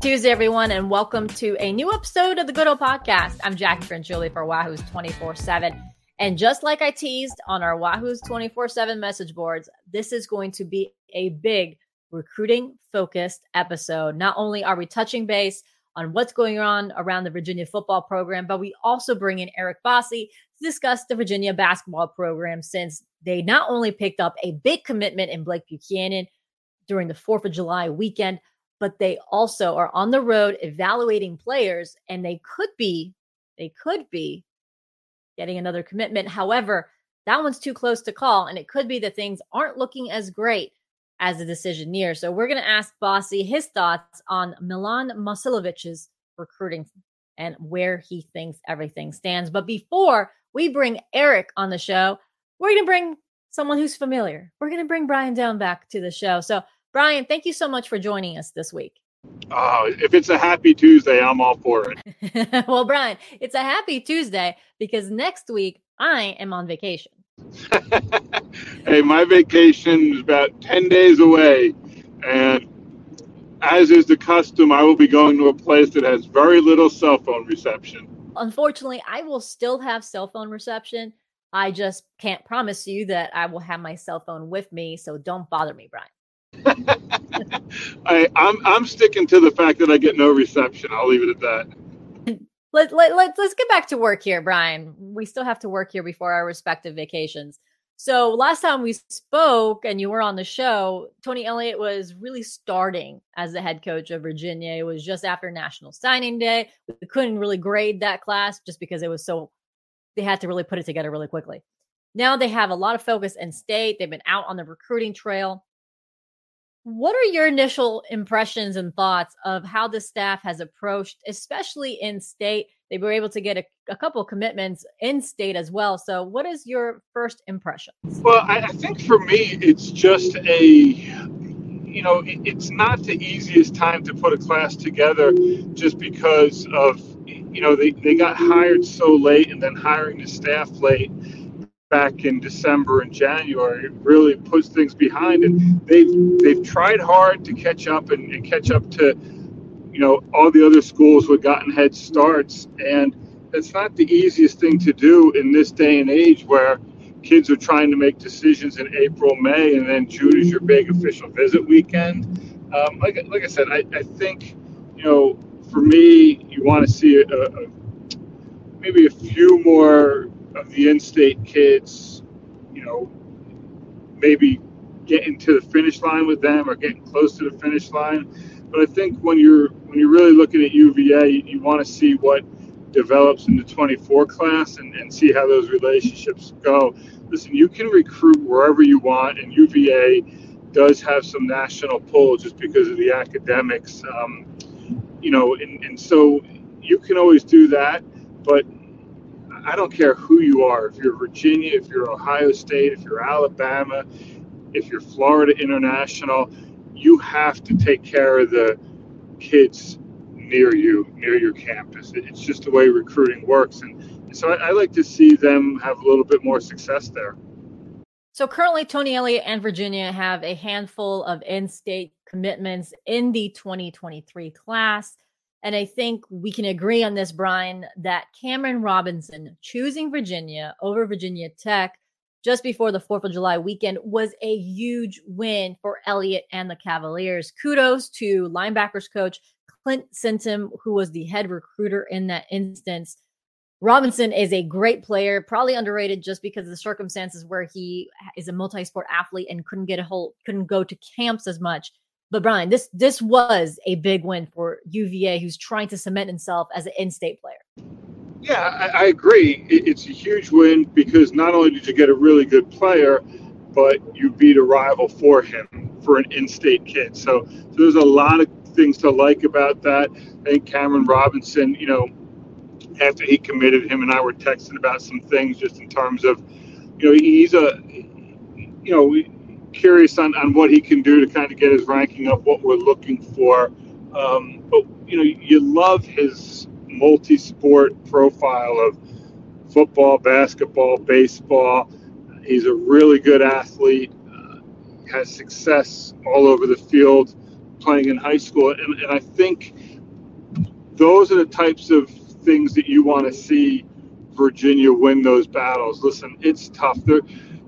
Tuesday, everyone, and welcome to a new episode of the Good Old Podcast. I'm Jackie Franciulli for Wahoo's 24 7. And just like I teased on our Wahoo's 24 7 message boards, this is going to be a big recruiting focused episode. Not only are we touching base on what's going on around the Virginia football program, but we also bring in Eric Bossi discuss the Virginia basketball program since they not only picked up a big commitment in Blake Buchanan during the 4th of July weekend, but they also are on the road evaluating players and they could be, they could be getting another commitment. However, that one's too close to call, and it could be that things aren't looking as great as the decision nears. So we're going to ask Bossi his thoughts on Milan Momcilovic's recruiting and where he thinks everything stands. But before we bring Eric on the show, we're going to bring someone who's familiar. We're going to bring Brian Dohn back to the show. So, Brian, thank you so much for joining us this week. Oh, if it's a happy Tuesday, I'm all for it. well, Brian, it's a happy Tuesday because next week I am on vacation. hey, my vacation is about 10 days away. And as is the custom, I will be going to a place that has very little cell phone reception. Unfortunately, I will still have cell phone reception. I just can't promise you that I will have my cell phone with me. So don't bother me, Brian. I, I'm I'm sticking to the fact that I get no reception. I'll leave it at that. Let, let, let, let's get back to work here, Brian. We still have to work here before our respective vacations. So last time we spoke and you were on the show, Tony Elliott was really starting as the head coach of Virginia. It was just after National Signing Day. We couldn't really grade that class just because it was so they had to really put it together really quickly. Now they have a lot of focus in state. They've been out on the recruiting trail. What are your initial impressions and thoughts of how the staff has approached, especially in state? They were able to get a, a couple commitments in state as well. So, what is your first impression? Well, I, I think for me, it's just a you know, it's not the easiest time to put a class together just because of, you know, they, they got hired so late and then hiring the staff late back in December and January really puts things behind and they've they've tried hard to catch up and, and, catch up to you know all the other schools had gotten head starts and it's not the easiest thing to do in this day and age where kids are trying to make decisions in April, May, and then June is your big official visit weekend. Um, like, like I said, I, I think, you know, for me, you want to see a, a, maybe a few more of the in-state kids, you know, maybe getting to the finish line with them or getting close to the finish line. But I think when you're when you're really looking at UVA, you, you want to see what develops in the 24 class and, and see how those relationships go. Listen, you can recruit wherever you want, and UVA does have some national pull just because of the academics. Um, you know, and, and so you can always do that, but I don't care who you are. If you're Virginia, if you're Ohio State, if you're Alabama, if you're Florida International, you have to take care of the kids near you, near your campus. It's just the way recruiting works. And so I, I like to see them have a little bit more success there. So currently, Tony Elliott and Virginia have a handful of in state commitments in the 2023 class. And I think we can agree on this, Brian, that Cameron Robinson choosing Virginia over Virginia Tech just before the 4th of July weekend was a huge win for Elliott and the Cavaliers. Kudos to linebackers coach Clint Sintim, who was the head recruiter in that instance. Robinson is a great player, probably underrated just because of the circumstances where he is a multi-sport athlete and couldn't get a hold, couldn't go to camps as much. But Brian, this this was a big win for UVA, who's trying to cement himself as an in-state player. Yeah, I, I agree. It, it's a huge win because not only did you get a really good player, but you beat a rival for him for an in-state kid. So, so there's a lot of things to like about that. I think Cameron Robinson, you know, after he committed, him and I were texting about some things just in terms of, you know, he's a, you know, curious on, on what he can do to kind of get his ranking up, what we're looking for. Um, but, you know, you love his multi sport profile of football, basketball, baseball. he's a really good athlete, uh, has success all over the field playing in high school. And, and I think those are the types of things that you want to see Virginia win those battles. Listen, it's tough. They're,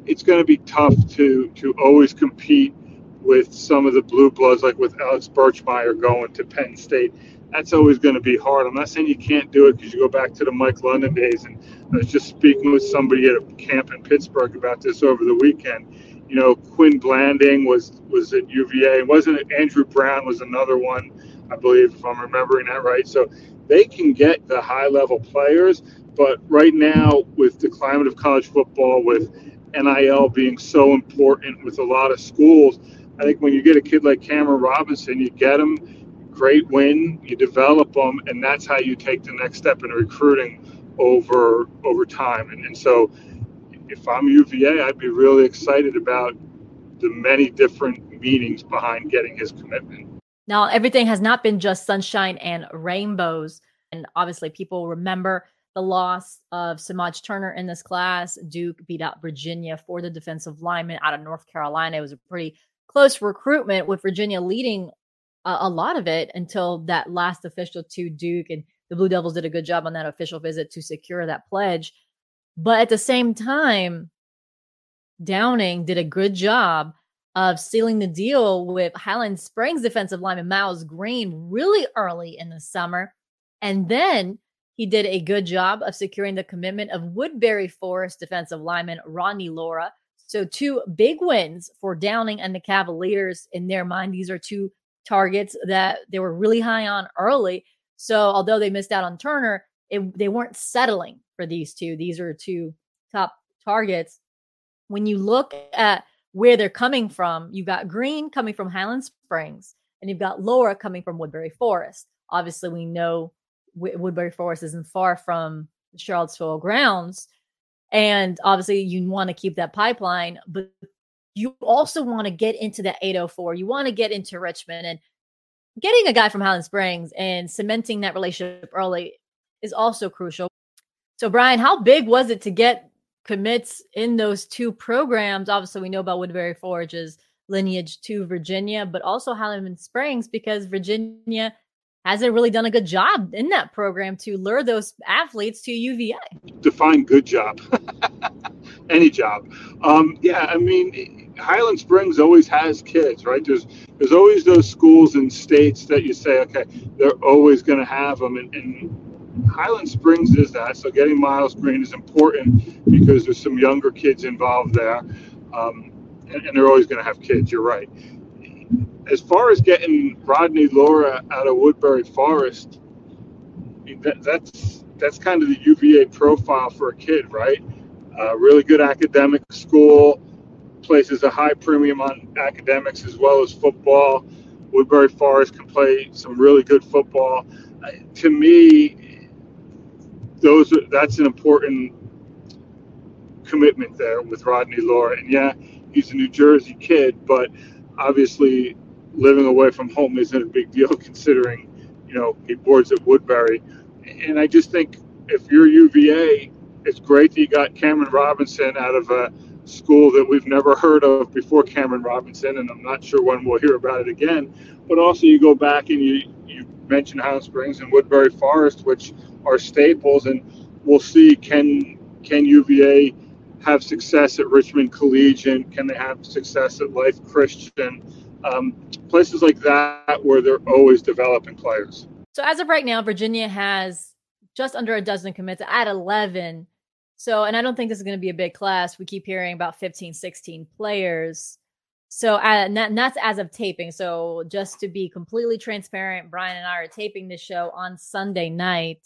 it's going to be tough to to always compete with some of the blue bloods, like with Alex Birchmeier going to Penn State. That's always going to be hard. I'm not saying you can't do it because you go back to the Mike London days. And I was just speaking with somebody at a camp in Pittsburgh about this over the weekend. You know, Quin Blanding was was at UVA. And wasn't it Andrew Brown was another one, I believe, if I'm remembering that right. So they can get the high level players, but right now with the climate of college football, with NIL being so important with a lot of schools, I think when you get a kid like Cameron Robinson, you get him, great win, you develop them, and that's how you take the next step in recruiting over over time. And, and so, if I'm UVA, I'd be really excited about the many different meanings behind getting his commitment. Now, everything has not been just sunshine and rainbows. And obviously, people remember the loss of Samaj Turner in this class. Duke beat out Virginia for the defensive lineman out of North Carolina. It was a pretty close recruitment with Virginia leading a, a lot of it until that last official to Duke. And the Blue Devils did a good job on that official visit to secure that pledge. But at the same time, Downing did a good job of sealing the deal with Highland Springs defensive lineman Miles Green really early in the summer. And then he did a good job of securing the commitment of Woodberry Forest defensive lineman Ronnie Lora. So, two big wins for Downing and the Cavaliers. In their mind, these are two targets that they were really high on early. So, although they missed out on Turner, it, they weren't settling for these two. These are two top targets. When you look at where they're coming from. You've got Green coming from Highland Springs, and you've got Lora coming from Woodberry Forest. Obviously, we know Woodberry Forest isn't far from Charlottesville grounds. And obviously, you want to keep that pipeline, but you also want to get into that 804. You want to get into Richmond and getting a guy from Highland Springs and cementing that relationship early is also crucial. So, Brian, how big was it to get commits in those two programs. Obviously, we know about Woodberry Forest's lineage to Virginia, but also Highland Springs because Virginia hasn't really done a good job in that program to lure those athletes to UVA. Define good job. Any job. Um, yeah, I mean, Highland Springs always has kids, right? There's there's always those schools and states that you say, okay, they're always going to have them, and, and Highland Springs is that. So getting Miles Green is important because there's some younger kids involved there, um, and, and, they're always going to have kids. You're right. As far as getting Rodney Lora out of Woodberry Forest, that, that's that's kind of the UVA profile for a kid, right? Uh, really good academic school, places a high premium on academics as well as football. Woodberry Forest can play some really good football. Uh, to me, those are, that's an important commitment there with Rodney Lora. And yeah, he's a New Jersey kid, but obviously living away from home isn't a big deal considering, you know, he boards at Woodberry. And I just think if you're UVA, it's great that you got Cameron Robinson out of a school that we've never heard of before Cameron Robinson, and I'm not sure when we'll hear about it again. But also, you go back and you you mentioned Highland Springs and Woodberry Forest, which are staples, and we'll see can can UVA have success at Richmond Collegiate? Can they have success at Life Christian? Um, places like that where they're always developing players. So as of right now, Virginia has just under a dozen commits at 11. So, and I don't think this is going to be a big class. We keep hearing about 15, 16 players. So, uh, and, that, and that's as of taping. So, just to be completely transparent, Brian and I are taping this show on Sunday night.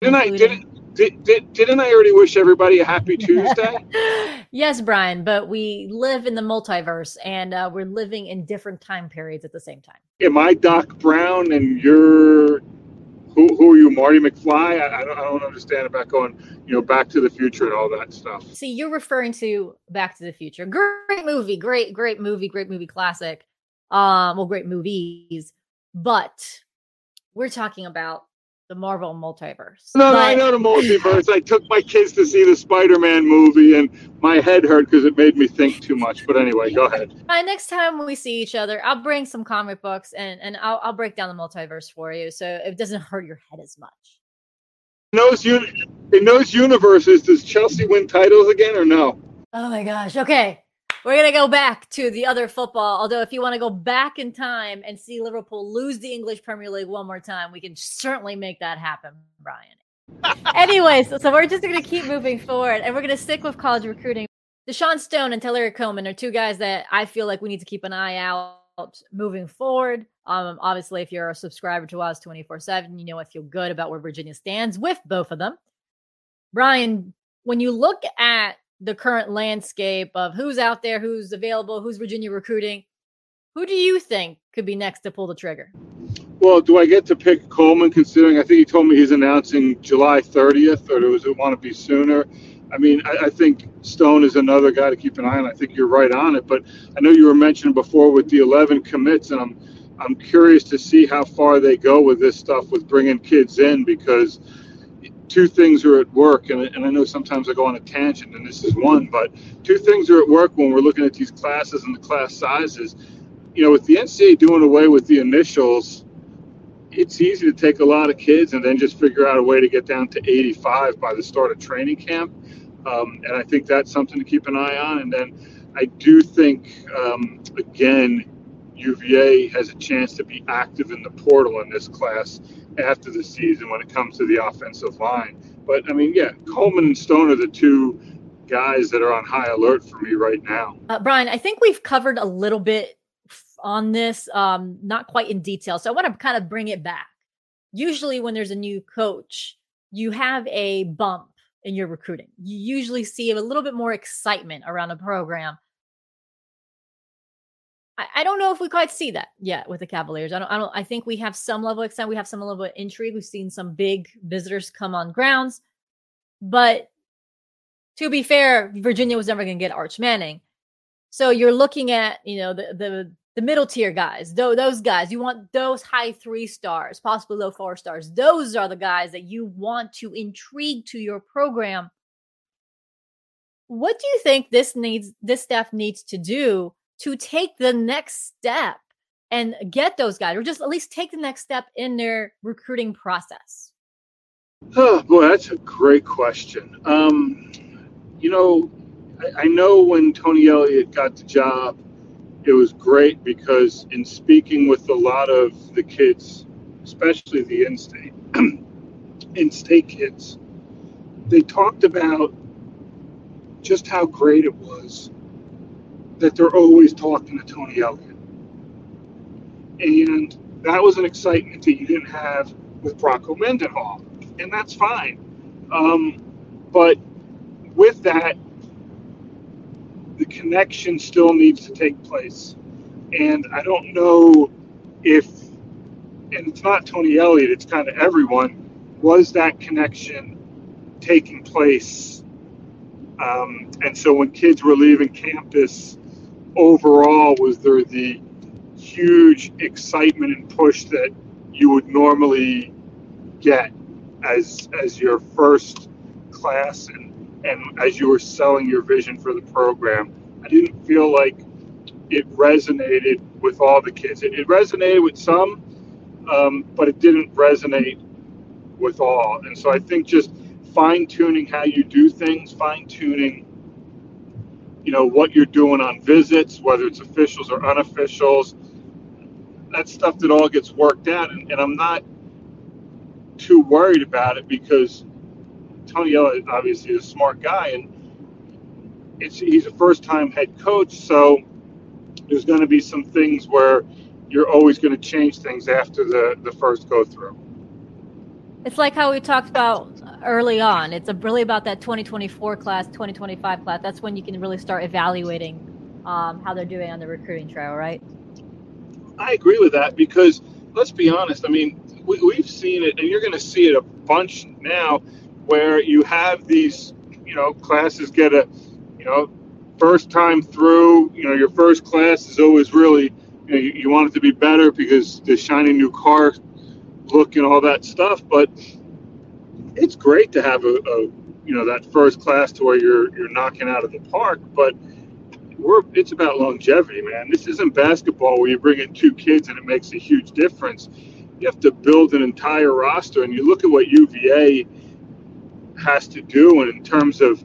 Didn't I didn't did, did, didn't I already wish everybody a happy Tuesday? yes, Brian, but we live in the multiverse and uh, we're living in different time periods at the same time. Am I Doc Brown and you're who, who are you, Marty McFly? I, I, don't, I don't understand about going, you know, Back to the Future and all that stuff. See, you're referring to Back to the Future. Great movie, great, great movie, great movie classic. Um, well, great movies, but we're talking about the Marvel multiverse. No, but... I know the multiverse. I took my kids to see the Spider-Man movie, and my head hurt because it made me think too much. But anyway, go ahead. My next time we see each other, I'll bring some comic books and and I'll I'll break down the multiverse for you, so it doesn't hurt your head as much. In those in those universes, does Chelsea win titles again or no? Oh my gosh. Okay. We're going to go back to the other football. Although, if you want to go back in time and see Liverpool lose the English Premier League one more time, we can certainly make that happen, Brian. Anyways, so, so we're just going to keep moving forward and we're going to stick with college recruiting. Deshaun Stone and Taylor Coleman are two guys that I feel like we need to keep an eye out moving forward. Um, obviously, if you're a subscriber to us 24 7, you know I feel good about where Virginia stands with both of them. Brian, when you look at the current landscape of who's out there, who's available, who's Virginia recruiting. Who do you think could be next to pull the trigger? Well, do I get to pick Coleman considering I think he told me he's announcing July 30th or does it want to be sooner? I mean, I, I, think Stone is another guy to keep an eye on. I think you're right on it, but I know you were mentioning before with the 11 commits, and I'm I'm curious to see how far they go with this stuff with bringing kids in because two things are at work, and, and I know sometimes I go on a tangent, and this is one, but two things are at work when we're looking at these classes and the class sizes. You know, with the NCAA doing away with the initials, it's easy to take a lot of kids and then just figure out a way to get down to 85 by the start of training camp. Um, and I think that's something to keep an eye on. And then I do think, um, again, UVA has a chance to be active in the portal in this class after the season when it comes to the offensive line. But I mean, yeah, Coleman and Stone are the two guys that are on high alert for me right now. Uh, Brian, I think we've covered a little bit on this, um, not quite in detail. So I want to kind of bring it back. Usually, when there's a new coach, you have a bump in your recruiting. You usually see a little bit more excitement around a program I, don't know if we quite see that yet with the Cavaliers. I don't. I don't. I think we have some level of excitement. We have some level of intrigue. We've seen some big visitors come on grounds, but to be fair, Virginia was never going to get Arch Manning. So you're looking at you know the the the middle tier guys, though those guys. You want those high three stars, possibly low four stars. Those are the guys that you want to intrigue to your program. What do you think this needs this staff needs to do to take the next step and get those guys, or just at least take the next step in their recruiting process? Oh boy, that's a great question. Um, you know, I, I know when Tony Elliott got the job, it was great because in speaking with a lot of the kids, especially the in-state in-state kids, they talked about just how great it was that they're always talking to Tony Elliott. And that was an excitement that you didn't have with Bronco Mendenhall. And that's fine. Um, but with that, the connection still needs to take place. And I don't know if, and it's not Tony Elliott, it's kind of everyone, was that connection taking place? Um, and so when kids were leaving campus, overall, was there the huge excitement and push that you would normally get as as your first class and and as you were selling your vision for the program? I didn't feel like it resonated with all the kids. It, it resonated with some, um, but it didn't resonate with all. And so I think just fine tuning how you do things, fine tuning you know what you're doing on visits, whether it's officials or unofficials. That stuff that all gets worked out, and, and I'm not too worried about it because Tony obviously is a smart guy, and it's he's a first-time head coach, so there's going to be some things where you're always going to change things after the the first go through. It's like how we talked about early on. It's really about that 2024 class, 2025 class. That's when you can really start evaluating um, how they're doing on the recruiting trail, right? I agree with that because let's be honest. I mean, we, we've seen it, and you're going to see it a bunch now, where you have these, you know, classes get a, you know, first time through. You know, your first class is always really, you know, you, you want it to be better because the shiny new car look and all that stuff. But it's great to have a, a you know that first class to where you're you're knocking out of the park, but we're it's about longevity, man. This isn't basketball where you bring in two kids and it makes a huge difference. You have to build an entire roster, and you look at what UVA has to do, and in terms of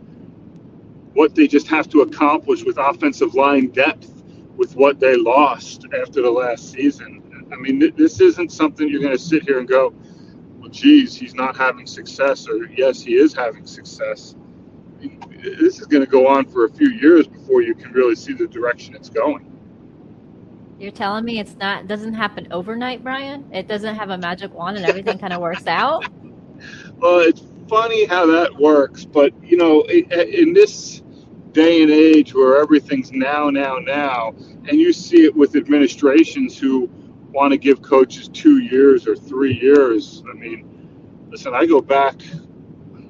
what they just have to accomplish with offensive line depth, with what they lost after the last season. I mean, this isn't something you're going to sit here and go, geez, he's not having success, or yes, he is having success. This is going to go on for a few years before you can really see the direction it's going. You're telling me it's not doesn't happen overnight, Brian? It doesn't have a magic wand and everything kind of works out. Well, it's funny how that works, but you know, in this day and age where everything's now, now, now, and you see it with administrations who want to give coaches two years or three years. I mean, listen, I go back,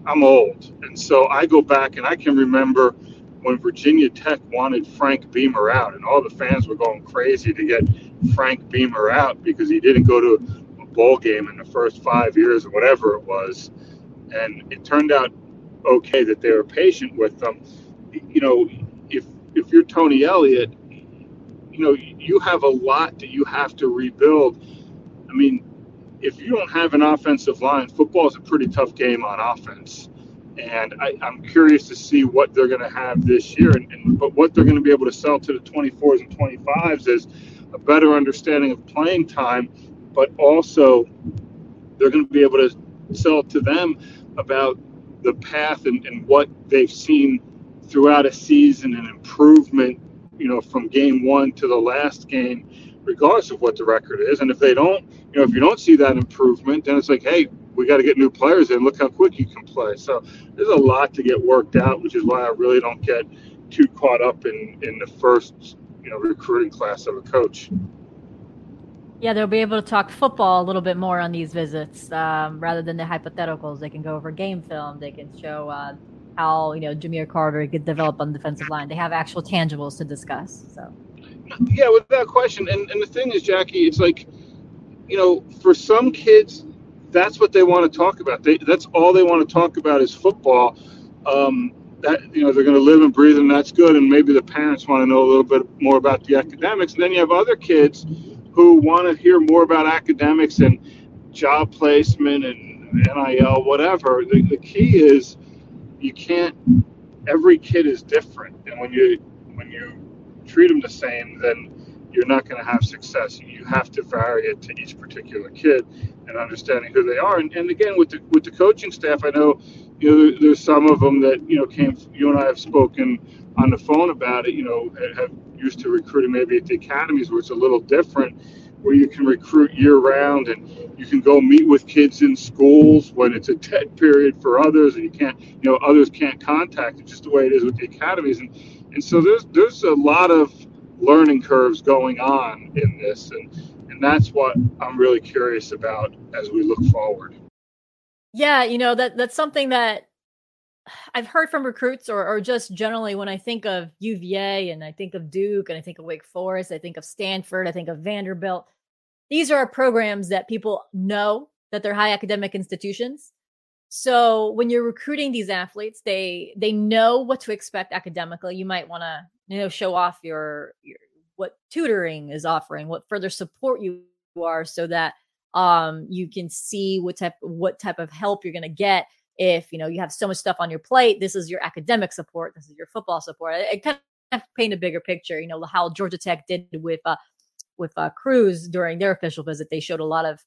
I'm old. And so I go back and I can remember when Virginia Tech wanted Frank Beamer out, and all the fans were going crazy to get Frank Beamer out because he didn't go to a bowl game in the first five years or whatever it was. And it turned out okay that they were patient with them. You know, if if you're Tony Elliott you know, you have a lot that you have to rebuild. I mean, if you don't have an offensive line, football is a pretty tough game on offense. And I, am curious to see what they're going to have this year. And, and, but what they're going to be able to sell to the 24s and 25s is a better understanding of playing time, but also they're going to be able to sell to them about the path and, and what they've seen throughout a season and improvement you know, from game one to the last game, regardless of what the record is. And if they don't, you know, if you don't see that improvement, then it's like, hey, we got to get new players in. Look how quick you can play. So there's a lot to get worked out, which is why I really don't get too caught up in in the first, you know, recruiting class of a coach. Yeah, they'll be able to talk football a little bit more on these visits um, rather than the hypotheticals. They can go over game film. They can show uh, how you know Jahmeer Carter could develop on the defensive line. They have actual tangibles to discuss. So yeah, without question. And and the thing is, Jackie, it's like you know, for some kids, that's what they want to talk about. They, that's all they want to talk about is football. Um, that you know they're going to live and breathe, and that's good. And maybe the parents want to know a little bit more about the academics. And then you have other kids who want to hear more about academics and job placement and NIL, whatever. The, the key is you can't. Every kid is different, and when you when you treat them the same, then you're not going to have success. You have to vary it to each particular kid and understanding who they are. And, and again, with the with the coaching staff, I know you know there, there's some of them that you know came. You and I have spoken on the phone about it. You know, have used to recruiting maybe at the academies where it's a little different where you can recruit year round and you can go meet with kids in schools when it's a dead period for others and you can't, you know, others can't contact it just the way it is with the academies. And, and so there's, there's a lot of learning curves going on in this. And, and that's what I'm really curious about as we look forward. Yeah. You know, that that's something that I've heard from recruits or, or just generally when I think of UVA and I think of Duke and I think of Wake Forest, I think of Stanford, I think of Vanderbilt. These are programs that people know that they're high academic institutions. So when you're recruiting these athletes, they they know what to expect academically. You might want to you know show off your, your what tutoring is offering, what further support you are, so that um you can see what type what type of help you're going to get if you know you have so much stuff on your plate this is your academic support this is your football support. It, it kind of paint a bigger picture you know how georgia tech did with uh with uh cruz during their official visit. They showed a lot of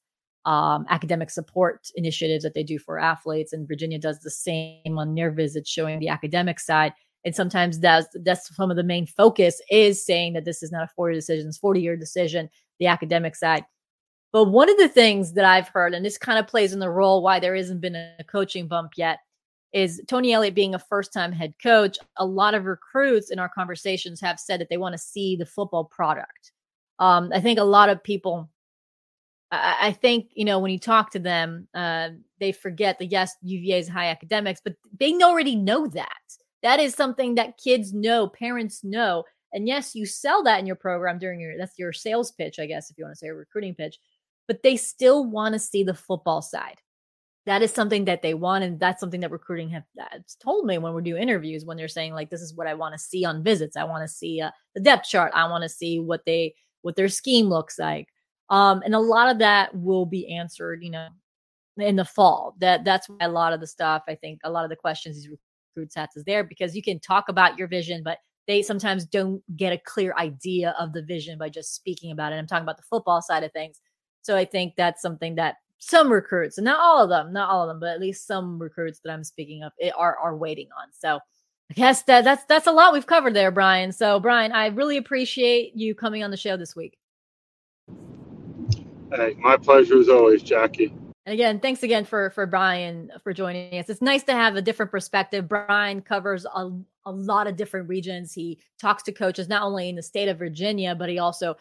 um, academic support initiatives that they do for athletes and virginia does the same on their visits showing the academic side. And sometimes that's that's some of the main focus is saying that this is not a 40 decision it's 40 year decision the academic side but one of the things that I've heard, and this kind of plays in the role why there hasn't been a coaching bump yet, is Tony Elliott being a first time head coach. A lot of recruits in our conversations have said that they want to see the football product. Um, I think a lot of people, I, I, think, you know, when you talk to them, uh, they forget that yes, UVA is high academics, but they already know that. That is something that kids know, parents know. And yes, you sell that in your program during your, that's your sales pitch, I guess, if you want to say a recruiting pitch but they still want to see the football side. That is something that they want, and that's something that recruiting have told me when we do interviews. When they're saying like, "This is what I want to see on visits. I want to see uh, the depth chart. I want to see what they what their scheme looks like." Um, and a lot of that will be answered, you know, in the fall. That that's why a lot of the stuff I think a lot of the questions these recruits have is there because you can talk about your vision, but they sometimes don't get a clear idea of the vision by just speaking about it. I'm talking about the football side of things. So I think that's something that some recruits, and not all of them, not all of them, but at least some recruits that I'm speaking of are are waiting on. So I guess that that's that's a lot we've covered there, Brian. So Brian, I really appreciate you coming on the show this week. Hey, my pleasure as always, Jackie. And again, thanks again for for Brian for joining us. It's nice to have a different perspective. Brian covers a, a lot of different regions. He talks to coaches not only in the state of Virginia, but he also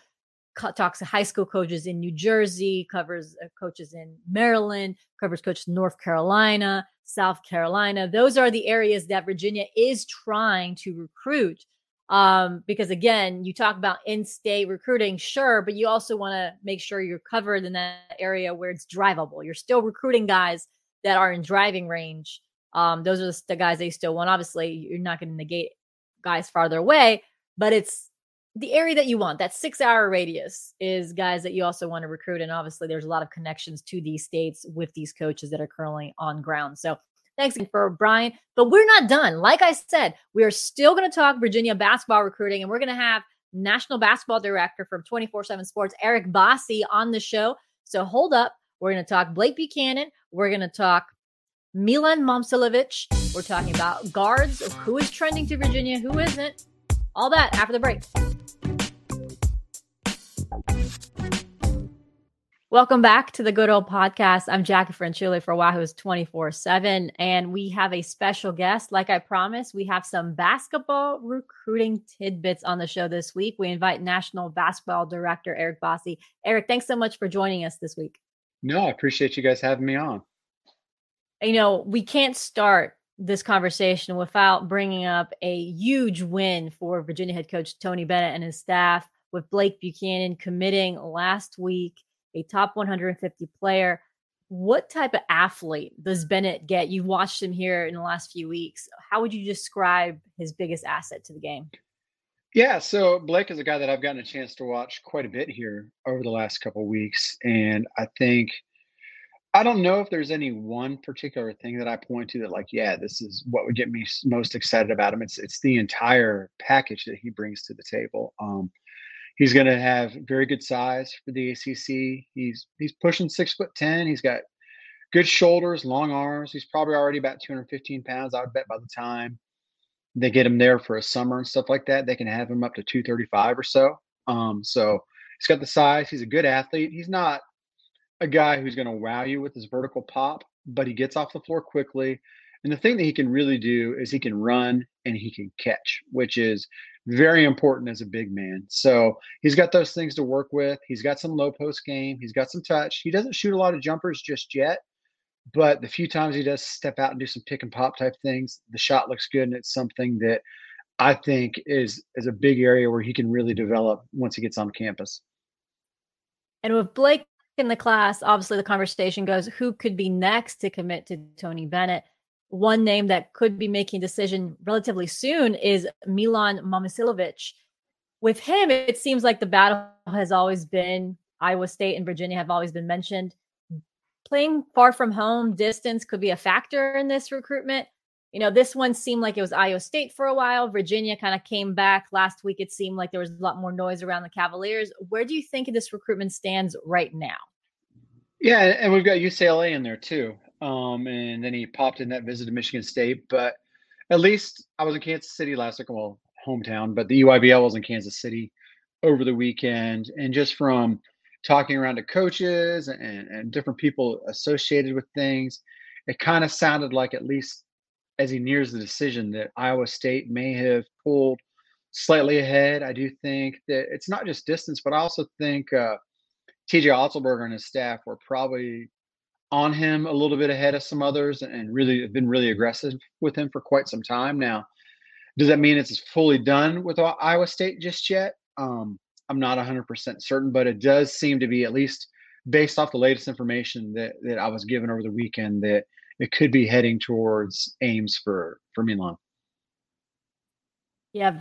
talks to high school coaches in New Jersey, covers uh, coaches in Maryland, covers coaches in North Carolina, South Carolina. Those are the areas that Virginia is trying to recruit um, because again, you talk about in-state recruiting, sure, but you also want to make sure you're covered in that area where it's drivable. You're still recruiting guys that are in driving range. Um, those are the guys they still want. Obviously, you're not going to negate guys farther away, but it's the area that you want. That six-hour radius is guys that you also want to recruit, and obviously, there's a lot of connections to these states with these coaches that are currently on ground. So Thanks for Brian. But we're not done. Like I said, we are still going to talk Virginia basketball recruiting, and we're going to have National Basketball Director from 24 7 Sports, Eric Bossi, on the show. So hold up. We're going to talk Blake Buchanan. We're going to talk Milan Momcilovic. We're talking about guards, who is trending to Virginia, who isn't. All that after the break. Welcome back to the Good Old Podcast. I'm Jackie Franciulli for Wahoo's 24 7. And we have a special guest. Like I promised, we have some basketball recruiting tidbits on the show this week. We invite National Basketball Director Eric Bossi. Eric, thanks so much for joining us this week. No, I appreciate you guys having me on. You know, we can't start this conversation without bringing up a huge win for Virginia head coach Tony Bennett and his staff with Blake Buchanan committing last week a top 150 player. What type of athlete does Bennett get? You've watched him here in the last few weeks. How would you describe his biggest asset to the game? Yeah, so Blake is a guy that I've gotten a chance to watch quite a bit here over the last couple weeks, and I think I don't know if there's any one particular thing that I point to that, like, yeah, this is what would get me most excited about him. It's it's the entire package that he brings to the table. Um, He's going to have very good size for the ACC. He's he's pushing six foot ten. He's got good shoulders, long arms. He's probably already about 215 pounds. I would bet by the time they get him there for a summer and stuff like that, they can have him up to 235 or so. Um, so he's got the size. He's a good athlete. He's not a guy who's going to wow you with his vertical pop, but he gets off the floor quickly. And the thing that he can really do is he can run and he can catch, which is very important as a big man. So he's got those things to work with. He's got some low post game. He's got some touch. He doesn't shoot a lot of jumpers just yet, but the few times he does step out and do some pick and pop type things, the shot looks good, and it's something that I think is is a big area where he can really develop once he gets on campus. And with Blake in the class, obviously the conversation goes who could be next to commit to Tony Bennett one name that could be making decision relatively soon is Milan Momcilovic. With him, it seems like the battle has always been Iowa State and Virginia have always been mentioned. Playing far from home, distance could be a factor in this recruitment. You know, this one seemed like it was Iowa State for a while. Virginia kind of came back last week. It seemed like there was a lot more noise around the Cavaliers. Where do you think this recruitment stands right now? Yeah, and we've got UCLA in there too. Um, and then he popped in that visit to Michigan State. But at least I was in Kansas City last week, well, hometown, but the EYBL was in Kansas City over the weekend. And just from talking around to coaches and, and different people associated with things, it kind of sounded like, at least as he nears the decision, that Iowa State may have pulled slightly ahead. I do think that it's not just distance, but I also think uh, TJ Otzelberger and his staff were probably on him a little bit ahead of some others and really have been really aggressive with him for quite some time now. Does that mean it's fully done with Iowa State just yet? Um, I'm not 100% certain, but it does seem to be at least based off the latest information that, that I was given over the weekend, that it could be heading towards Ames for for Milan. Yeah,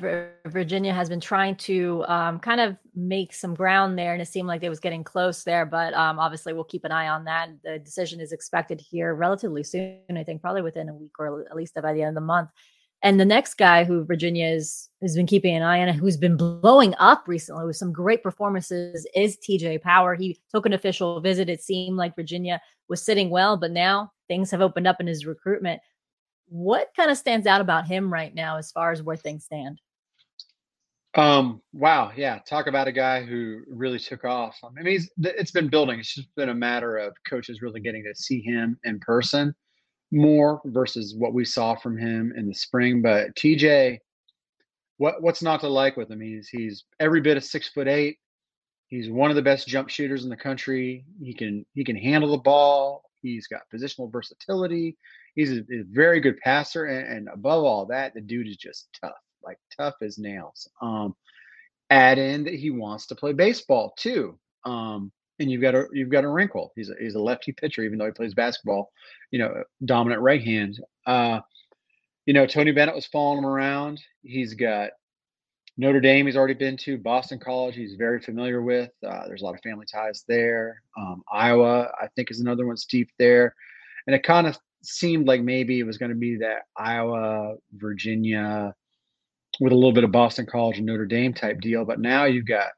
Virginia has been trying to um, kind of make some ground there, and it seemed like they was getting close there. But um, obviously, we'll keep an eye on that. The decision is expected here relatively soon. I think probably within a week or at least by the end of the month. And the next guy who Virginia is, has been keeping an eye on, who's been blowing up recently with some great performances, is TJ Power. He took an official visit. It seemed like Virginia was sitting well, but now things have opened up in his recruitment. What kind of stands out about him right now as far as where things stand? Um, wow, yeah. Talk about a guy who really took off. I mean, he's, it's been building. It's just been a matter of coaches really getting to see him in person more versus what we saw from him in the spring. But TJ, what what's not to like with him? He's he's every bit of six foot eight. He's one of the best jump shooters in the country. He can he can handle the ball. He's got positional versatility. He's a, a very good passer, and, and, above all that, the dude is just tough, like tough as nails. Um, add in that he wants to play baseball too, um, and you've got a you've got a wrinkle. He's a, he's a lefty pitcher, even though he plays basketball. You know, dominant right hand. Uh, you know, Tony Bennett was following him around. He's got Notre Dame he's already been to, Boston College he's very familiar with. Uh, there's a lot of family ties there. Um, Iowa, I think, is another one steep there. And it kind of seemed like maybe it was going to be that Iowa, Virginia, with a little bit of Boston College and Notre Dame type deal. But now you've got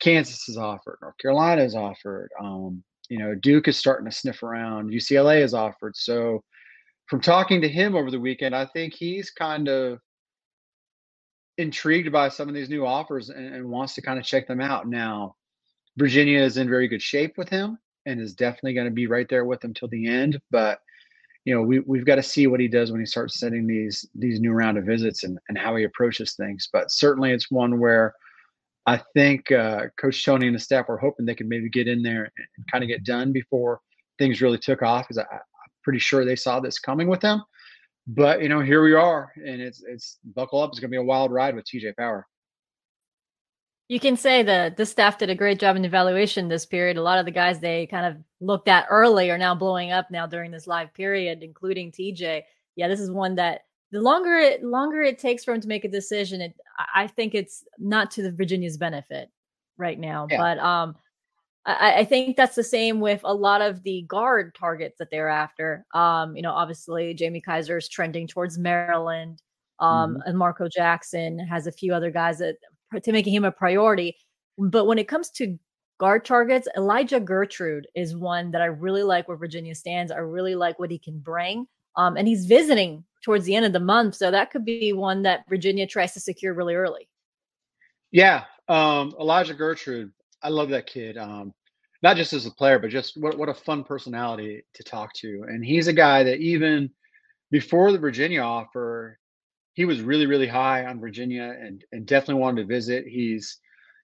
Kansas is offered, North Carolina is offered. Um, you know, Duke is starting to sniff around. UCLA is offered. So, from talking to him over the weekend, I think he's kind of intrigued by some of these new offers and, and, wants to kind of check them out. Now, Virginia is in very good shape with him and is definitely going to be right there with him till the end. But you know, we we've got to see what he does when he starts setting these these new round of visits and and how he approaches things. But certainly, it's one where I think uh, Coach Tony and the staff were hoping they could maybe get in there and kind of get done before things really took off. Because I'm pretty sure they saw this coming with him but you know, here we are, and it's it's buckle up. It's going to be a wild ride with TJ Power. You can say that the staff did a great job in evaluation this period. A lot of the guys they kind of looked at early are now blowing up now during this live period, including TJ. Yeah, this is one that the longer it longer it takes for him to make a decision, it I think it's not to the Virginia's benefit right now. Yeah. But um I, I, think that's the same with a lot of the guard targets that they're after. Um, you know, obviously Jamie Kaiser is trending towards Maryland. Um, mm-hmm. and Marco Jackson has a few other guys that to making him a priority. But when it comes to guard targets, Elijah Gertrude is one that I really like where Virginia stands. I really like what he can bring. Um, and he's visiting towards the end of the month. So that could be one that Virginia tries to secure really early. Yeah. Um, Elijah Gertrude, I love that kid. Um, not just as a player, but just what what a fun personality to talk to. And he's a guy that even before the Virginia offer, he was really really high on Virginia and and definitely wanted to visit. He's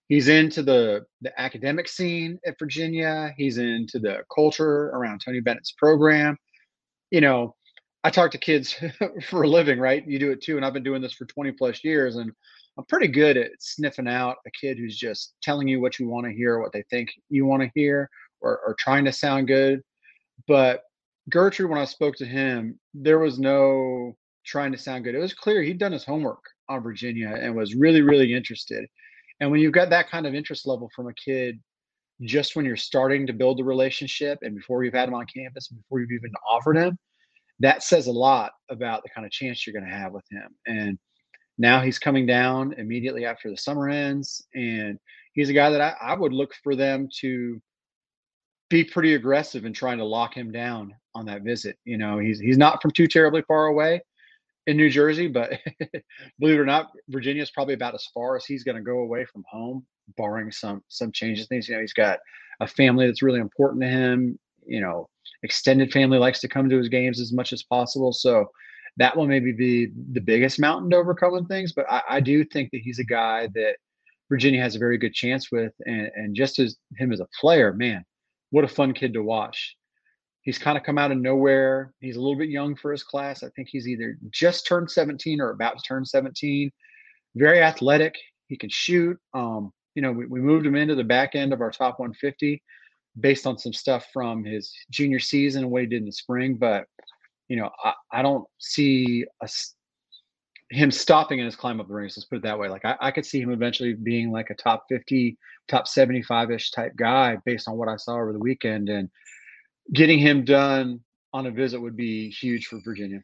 he's into the the academic scene at Virginia. He's into the culture around Tony Bennett's program. You know, I talk to kids for a living, right? You do it too, and I've been doing this for 20 plus years, and I'm pretty good at sniffing out a kid who's just telling you what you want to hear, what they think you want to hear, or, or trying to sound good. But Gertrude, when I spoke to him, there was no trying to sound good. It was clear he'd done his homework on Virginia and was really, really interested. And when you've got that kind of interest level from a kid, just when you're starting to build the relationship and before you've had him on campus before you've even offered him, that says a lot about the kind of chance you're going to have with him. And now he's coming down immediately after the summer ends, and he's a guy that I, I would look for them to be pretty aggressive in trying to lock him down on that visit. You know, he's he's not from too terribly far away in New Jersey, but believe it or not, Virginia is probably about as far as he's going to go away from home, barring some some changes. Things, you know, he's got a family that's really important to him. You know, extended family likes to come to his games as much as possible. So that will maybe be the biggest mountain to overcome in things. But I, I, do think that he's a guy that Virginia has a very good chance with. And, and just as him as a player, man, what a fun kid to watch. He's kind of come out of nowhere. He's a little bit young for his class. I think he's either just turned 17 or about to turn 17. Very athletic. He can shoot. Um, you know, we, we moved him into the back end of our top 150 based on some stuff from his junior season and what he did in the spring. But you know, I, I don't see a, him stopping in his climb up the ranks. Let's put it that way. Like I, I could see him eventually being like a top 50, top 75 ish type guy based on what I saw over the weekend. And getting him done on a visit would be huge for Virginia.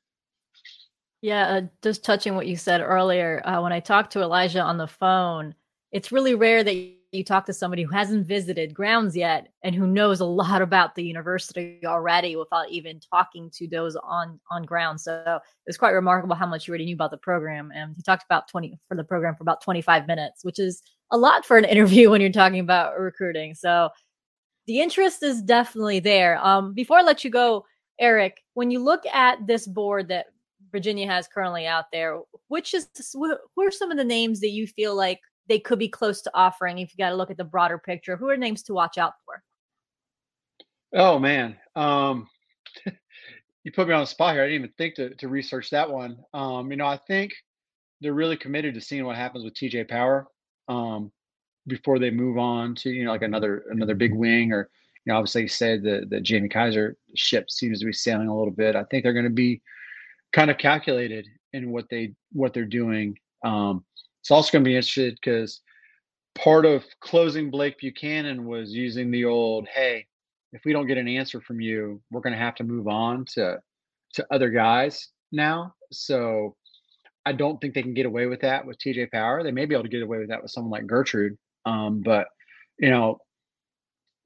Yeah, uh, just touching what you said earlier, uh, when I talked to Elijah on the phone, it's really rare that you talk to somebody who hasn't visited grounds yet and who knows a lot about the university already without even talking to those on on ground. So it's quite remarkable how much you already knew about the program. And he talked about 20 for the program for about 25 minutes, which is a lot for an interview when you're talking about recruiting. So the interest is definitely there. Um, before I let you go, Eric, when you look at this board that Virginia has currently out there, which is who are some of the names that you feel like they could be close to offering if you got to look at the broader picture? Who are names to watch out for? Oh man, um, you put me on the spot here. I didn't even think to to research that one. Um, you know, I think they're really committed to seeing what happens with TJ Power um, before they move on to you know like another another big wing or you know obviously said the the Jamie Kaiser ship seems to be sailing a little bit. I think they're going to be kind of calculated in what they what they're doing. Um, it's also going to be interesting because part of closing Blake Buchanan was using the old, hey, if we don't get an answer from you, we're going to have to move on to to other guys now. So I don't think they can get away with that with TJ Power. They may be able to get away with that with someone like Gertrude. Um, but you know,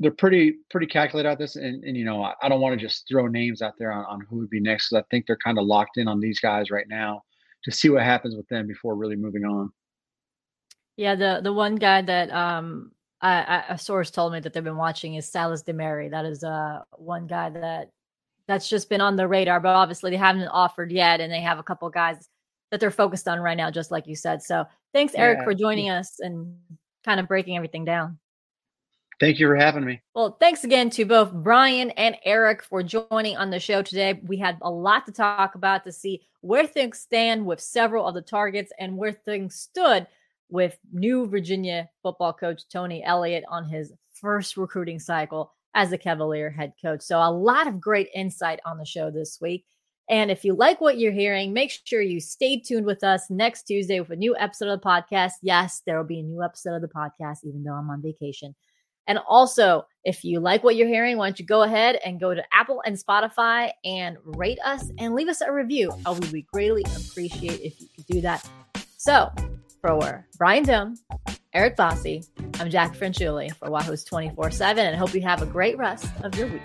they're pretty pretty calculated out this, and, and you know, I, I don't want to just throw names out there on, on who would be next because I think they're kind of locked in on these guys right now to see what happens with them before really moving on. Yeah, the the one guy that um I, I, a source told me that they've been watching is Silas Demary. That is uh one guy that that's just been on the radar, but obviously they haven't offered yet, and they have a couple guys that they're focused on right now, just like you said. So thanks, Eric, yeah. for joining us and kind of breaking everything down. Thank you for having me. Well, thanks again to both Brian and Eric for joining on the show today. We had a lot to talk about to see where things stand with several of the targets and where things stood with new Virginia football coach Tony Elliott on his first recruiting cycle as the Cavalier head coach. So, a lot of great insight on the show this week. And if you like what you're hearing, make sure you stay tuned with us next Tuesday with a new episode of the podcast. Yes, there will be a new episode of the podcast, even though I'm on vacation. And also, if you like what you're hearing, why don't you go ahead and go to Apple and Spotify and rate us and leave us a review? Oh, I would we greatly appreciate if you could do that. So, for Brian Dohn, Eric Bossi, I'm Jack Franciulli for Wahoo's 24 7 and hope you have a great rest of your week.